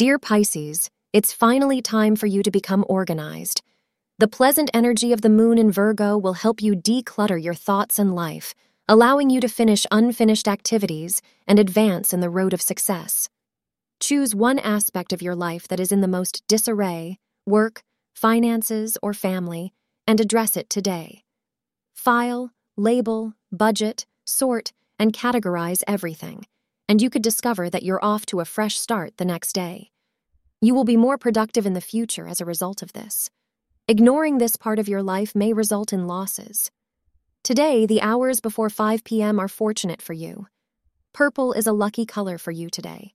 Dear Pisces, it's finally time for you to become organized. The pleasant energy of the moon in Virgo will help you declutter your thoughts and life, allowing you to finish unfinished activities and advance in the road of success. Choose one aspect of your life that is in the most disarray work, finances, or family and address it today. File, label, budget, sort, and categorize everything, and you could discover that you're off to a fresh start the next day. You will be more productive in the future as a result of this. Ignoring this part of your life may result in losses. Today, the hours before 5 p.m. are fortunate for you. Purple is a lucky color for you today.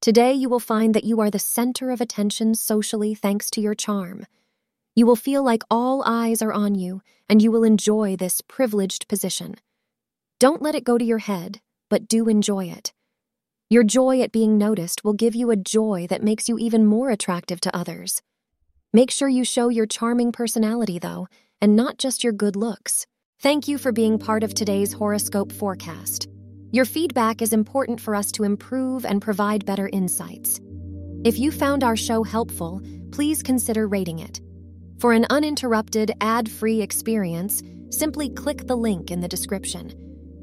Today, you will find that you are the center of attention socially thanks to your charm. You will feel like all eyes are on you, and you will enjoy this privileged position. Don't let it go to your head, but do enjoy it. Your joy at being noticed will give you a joy that makes you even more attractive to others. Make sure you show your charming personality, though, and not just your good looks. Thank you for being part of today's horoscope forecast. Your feedback is important for us to improve and provide better insights. If you found our show helpful, please consider rating it. For an uninterrupted, ad free experience, simply click the link in the description.